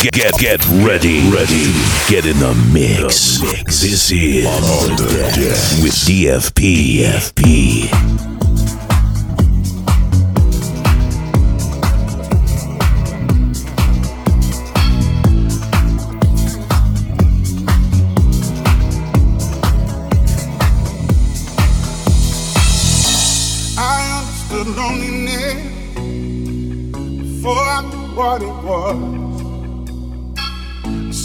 Get get get ready, ready. Get in the mix. The mix. This is on the deck with DFP. DFP.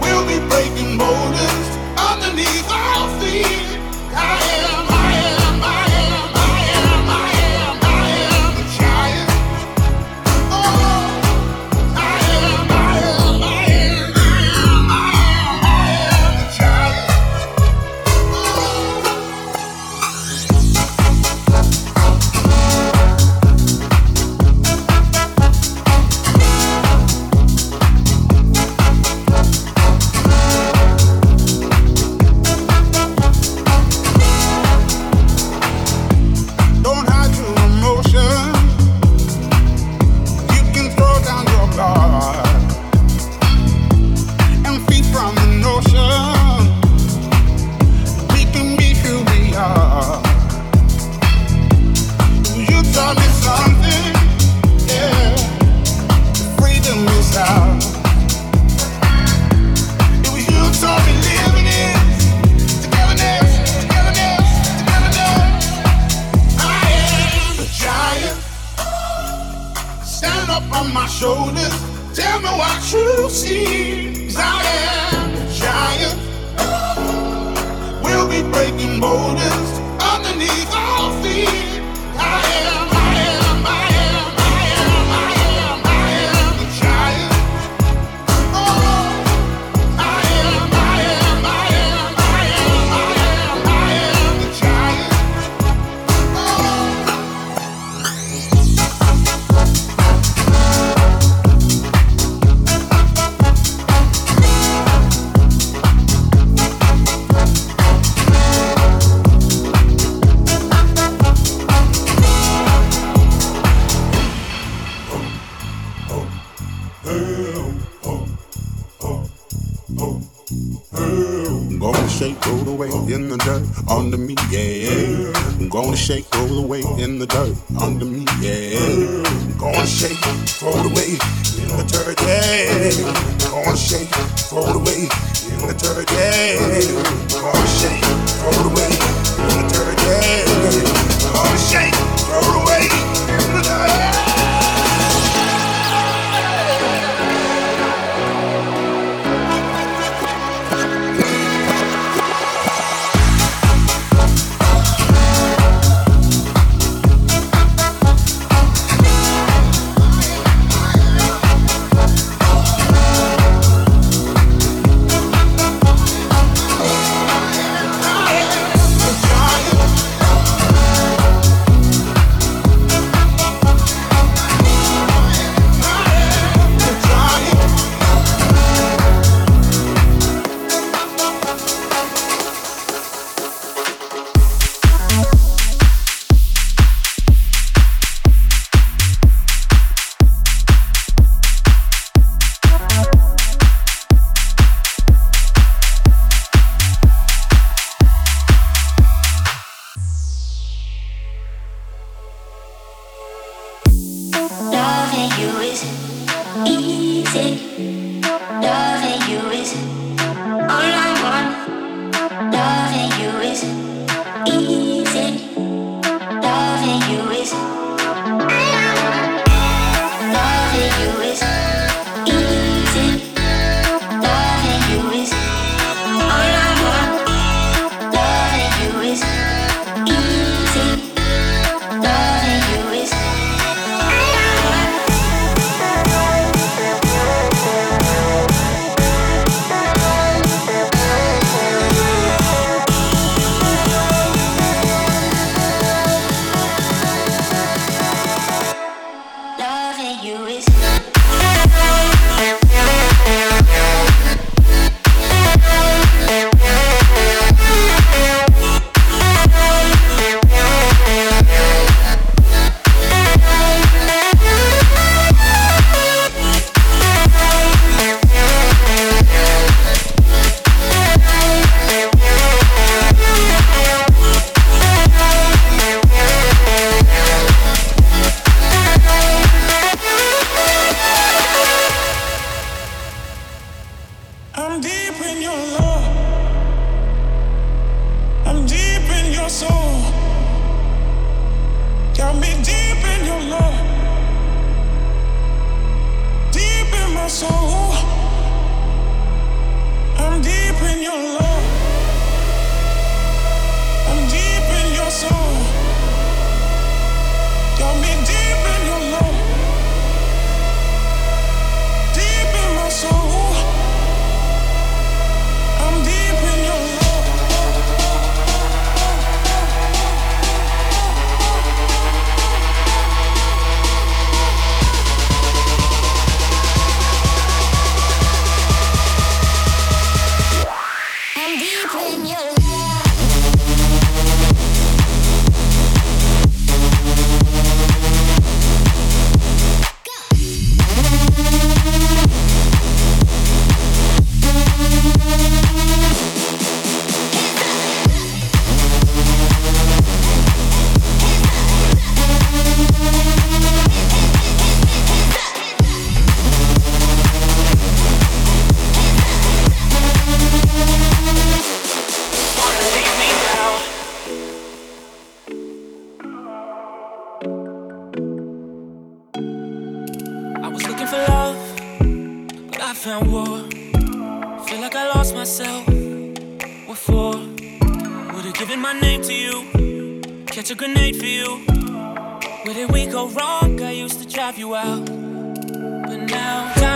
We'll be breaking boulders underneath our feet. I am.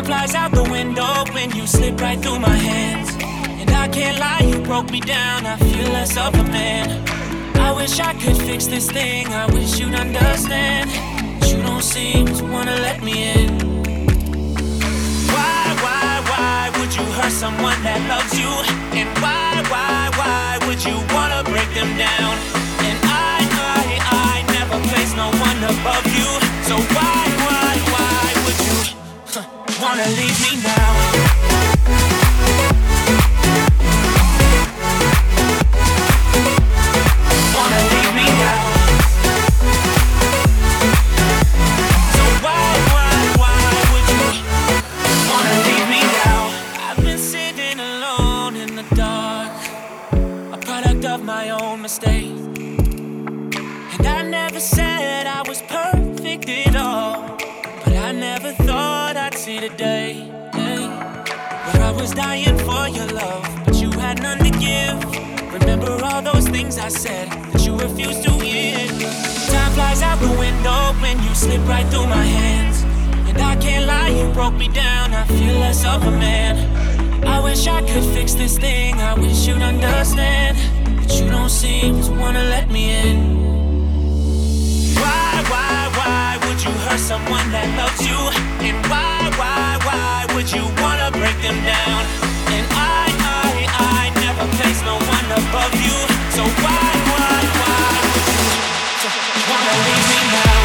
Flies out the window when you slip right through my hands. And I can't lie, you broke me down. I feel less of a man. I wish I could fix this thing. I wish you'd understand. But you don't seem to wanna let me in. Why, why, why would you hurt someone that loves you? And why, why, why would you wanna break them down? And I, I, I never place no one above you. So why, wanna leave me now? Dying for your love, but you had none to give. Remember all those things I said that you refused to hear. Time flies out the window when you slip right through my hands. And I can't lie, you broke me down. I feel less of a man. I wish I could fix this thing. I wish you'd understand. But you don't seem to wanna let me in. Why, why, why would you hurt someone that loves you? And why, why, why would you wanna break them down? And I, I, I never place no one above you. So why, why, why would you wanna leave me now?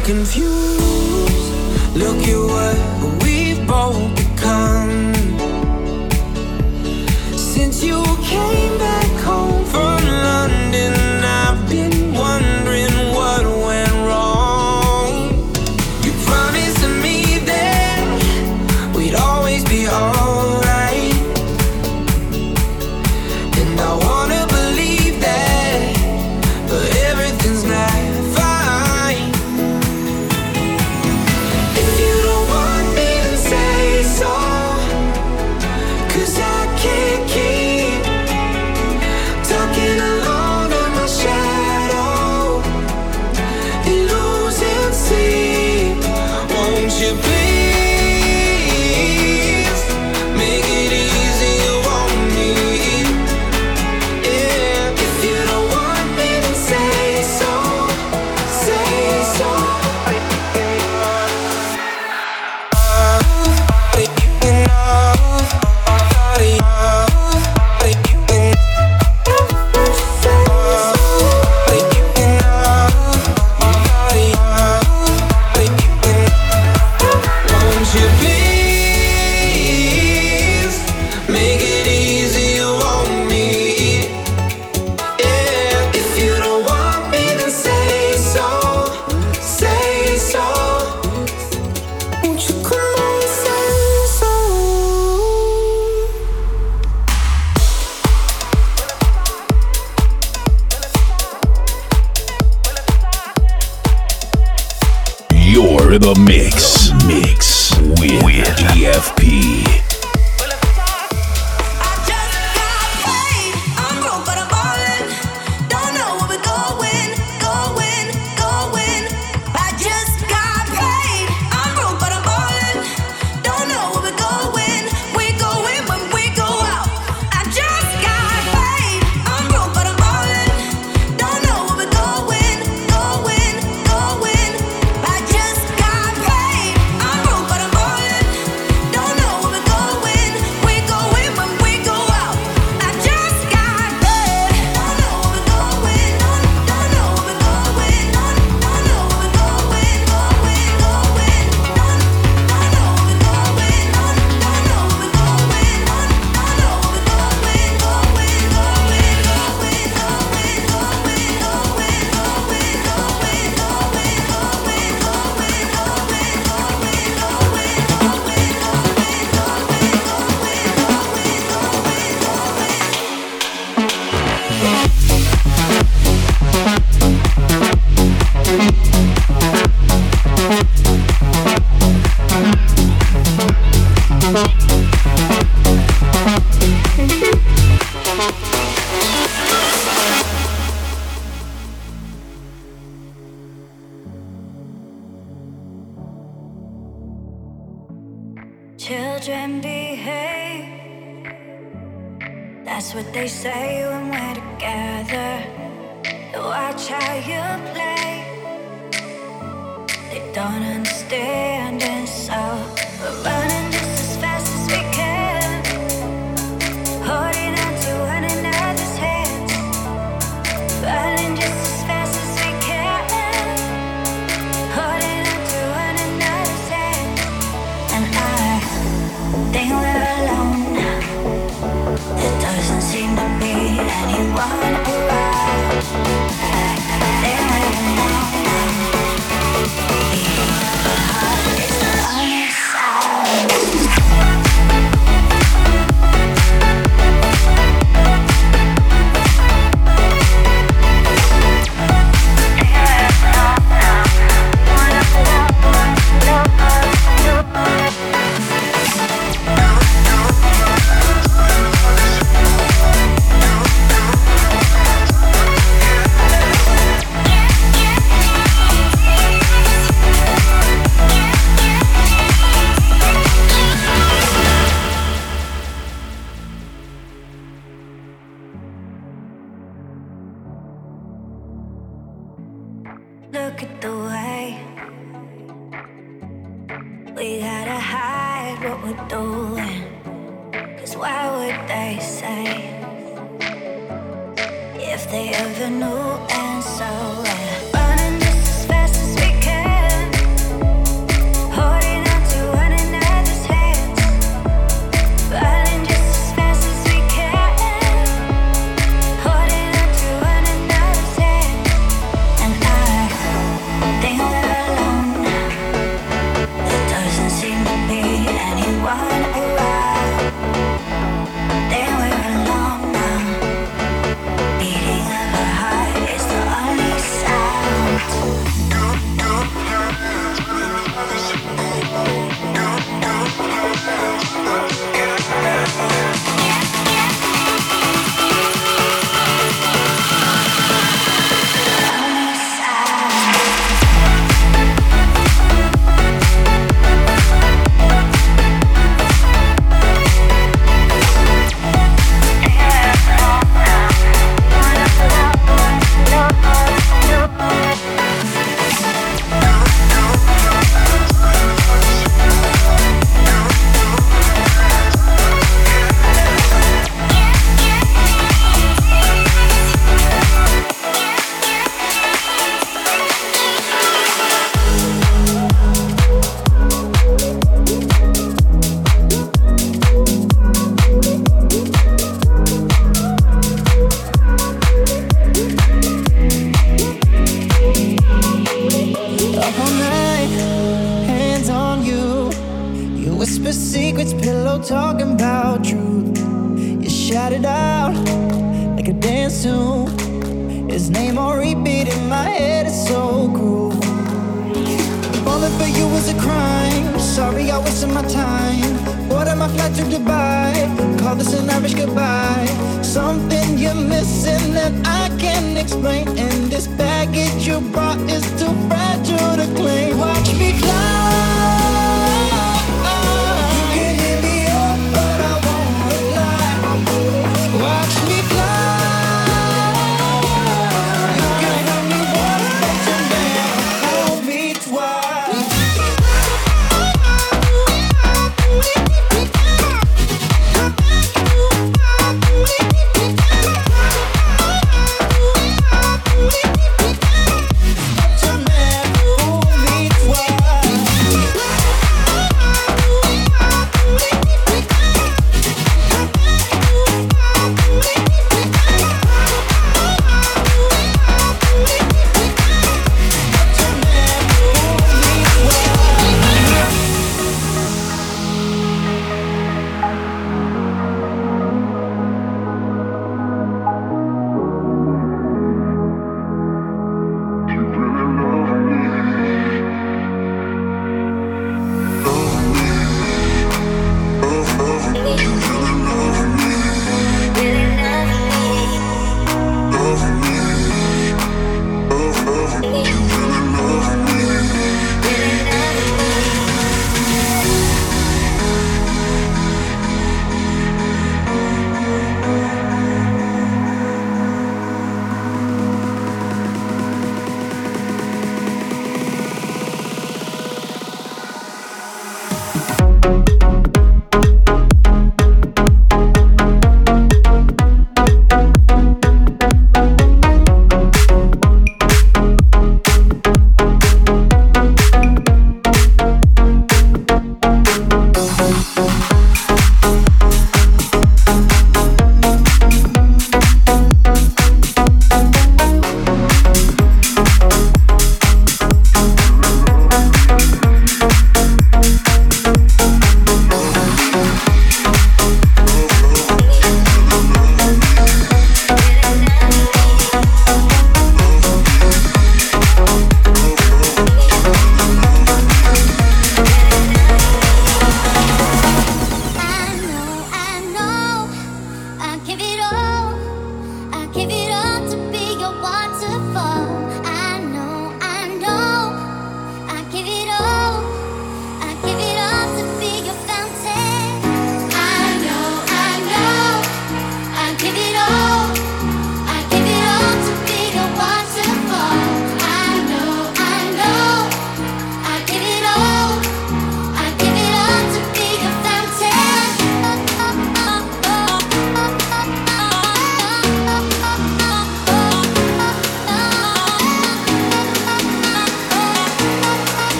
Confused. Look at what with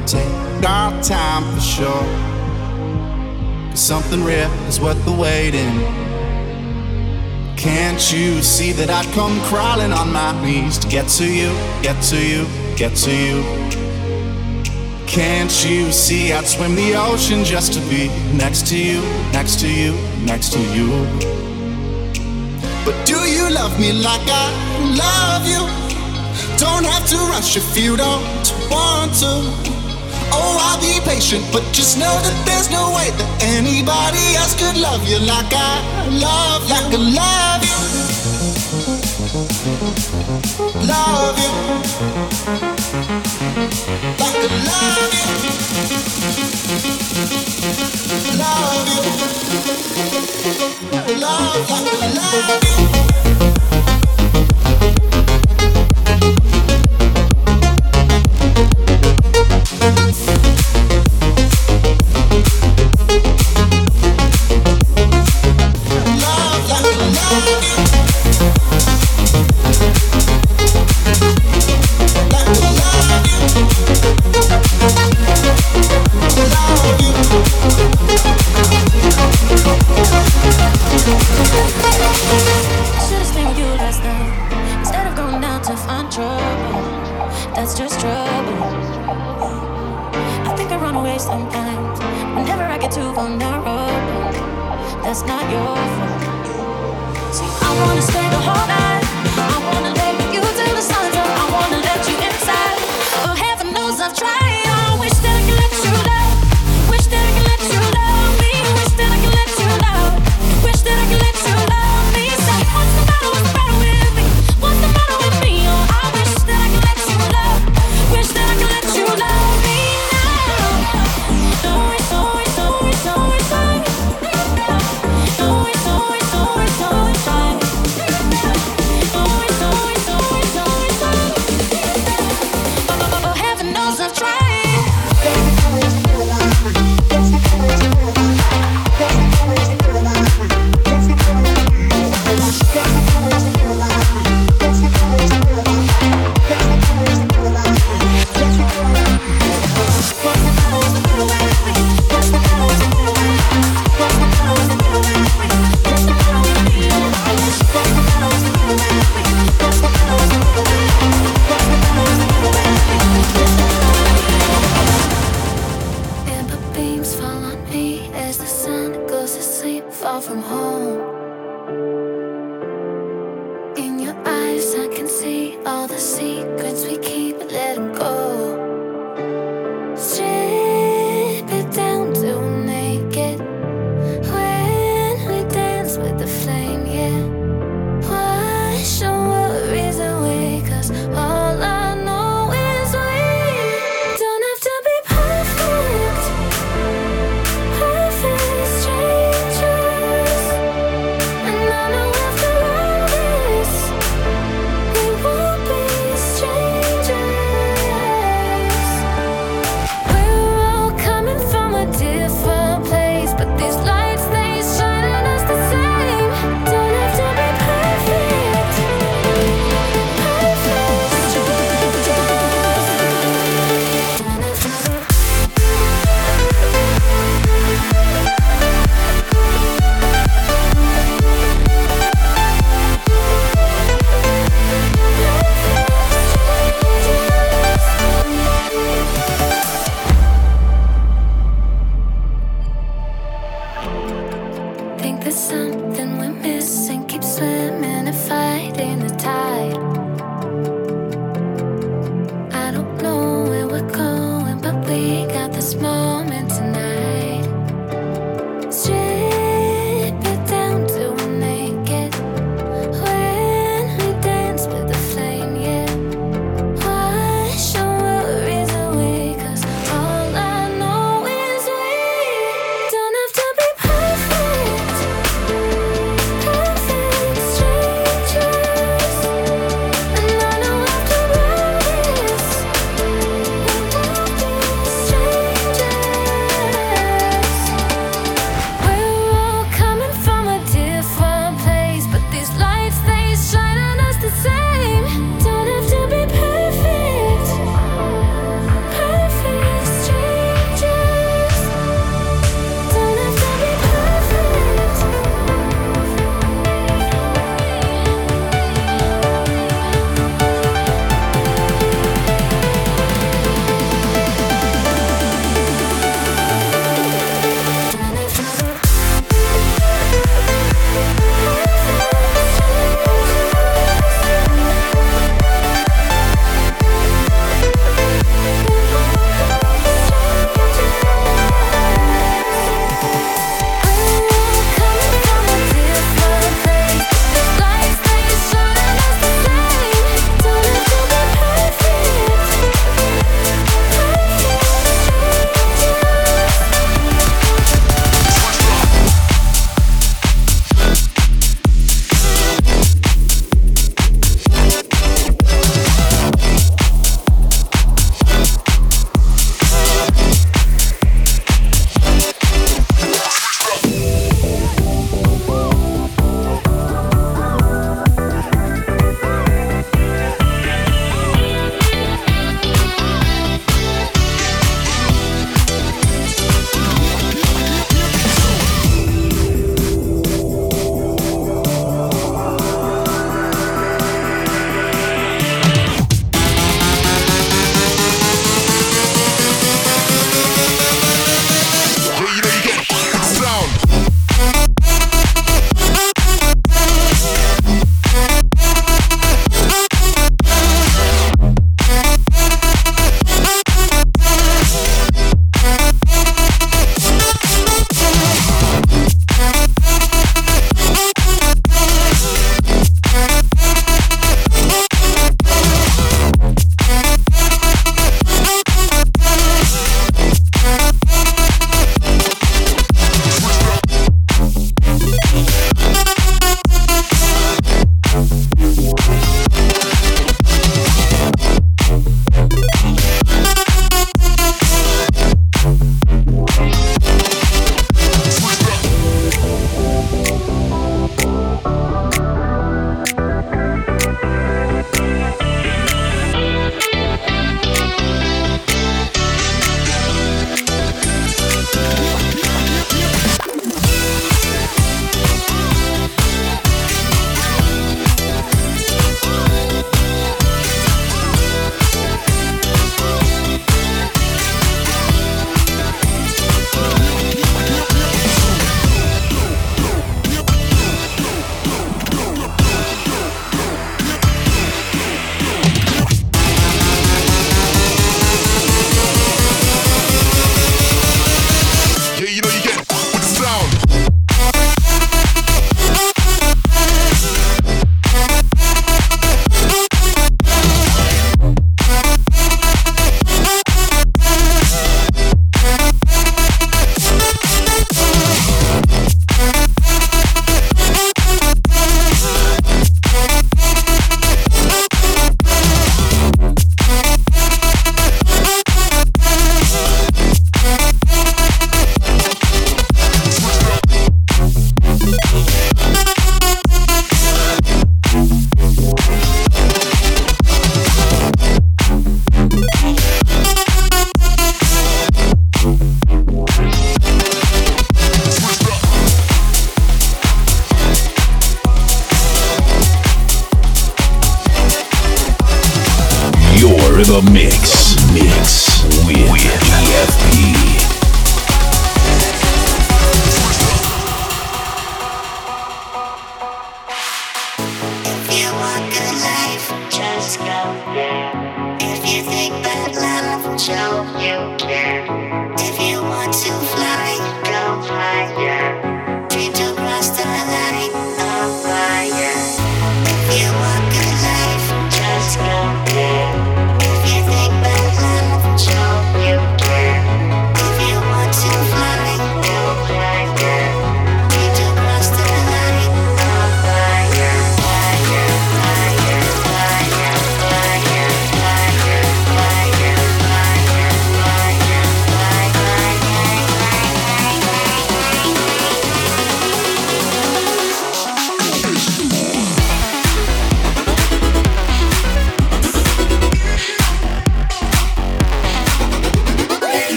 Can take our time for sure. Cause something real is worth the waiting. Can't you see that I'd come crawling on my knees to get to you, get to you, get to you? Can't you see I'd swim the ocean just to be next to you, next to you, next to you? But do you love me like I love you? Don't have to rush if you don't want to. Oh, I'll be patient, but just know that there's no way that anybody else could love you like I love, like I love you. Love you. Like I love you. Love you. Love like I love you. Far from home.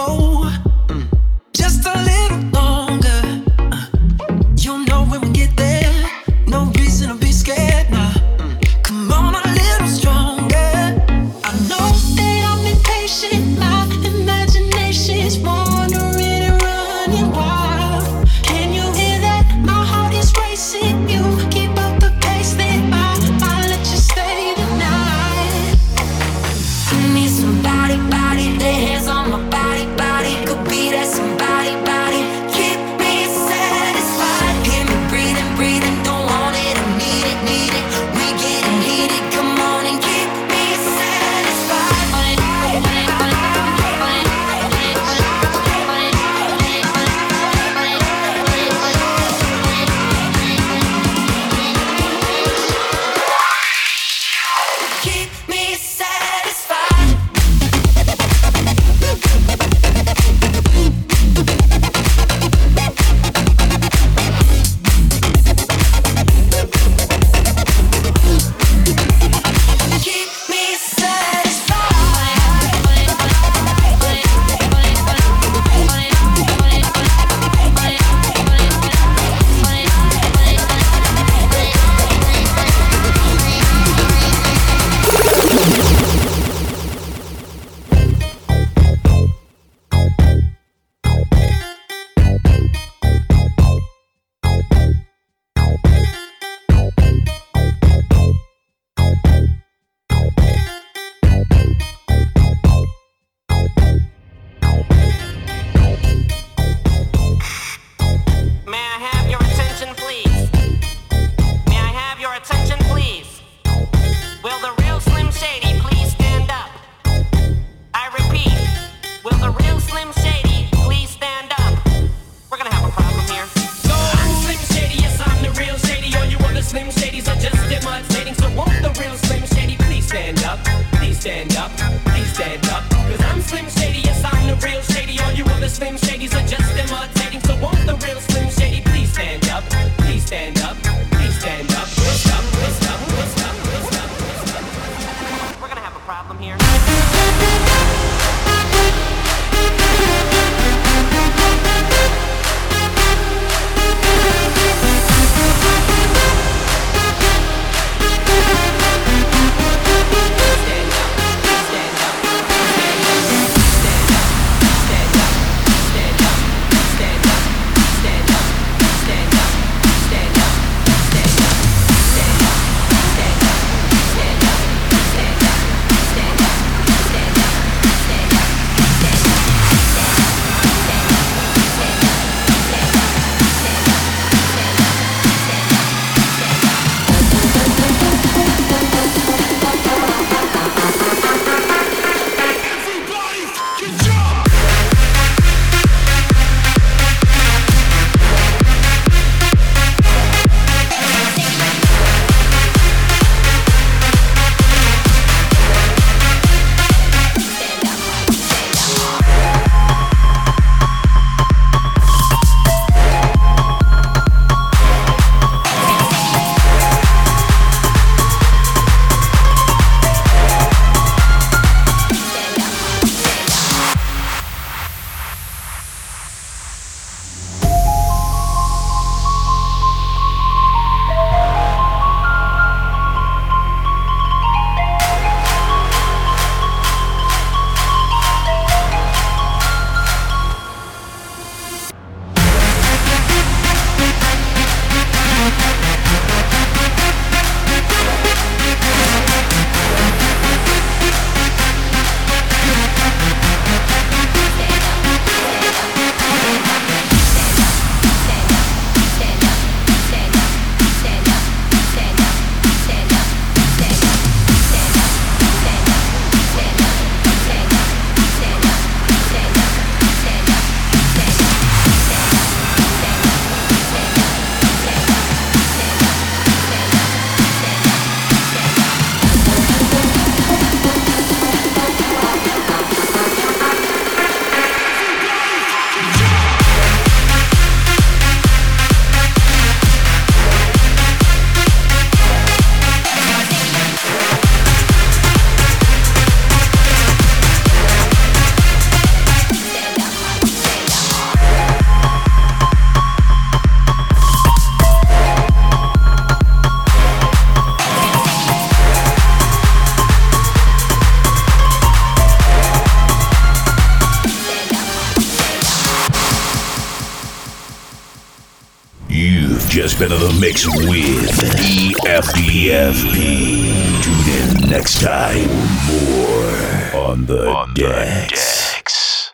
so mix with EFPFP. Tune in next time for more on the decks.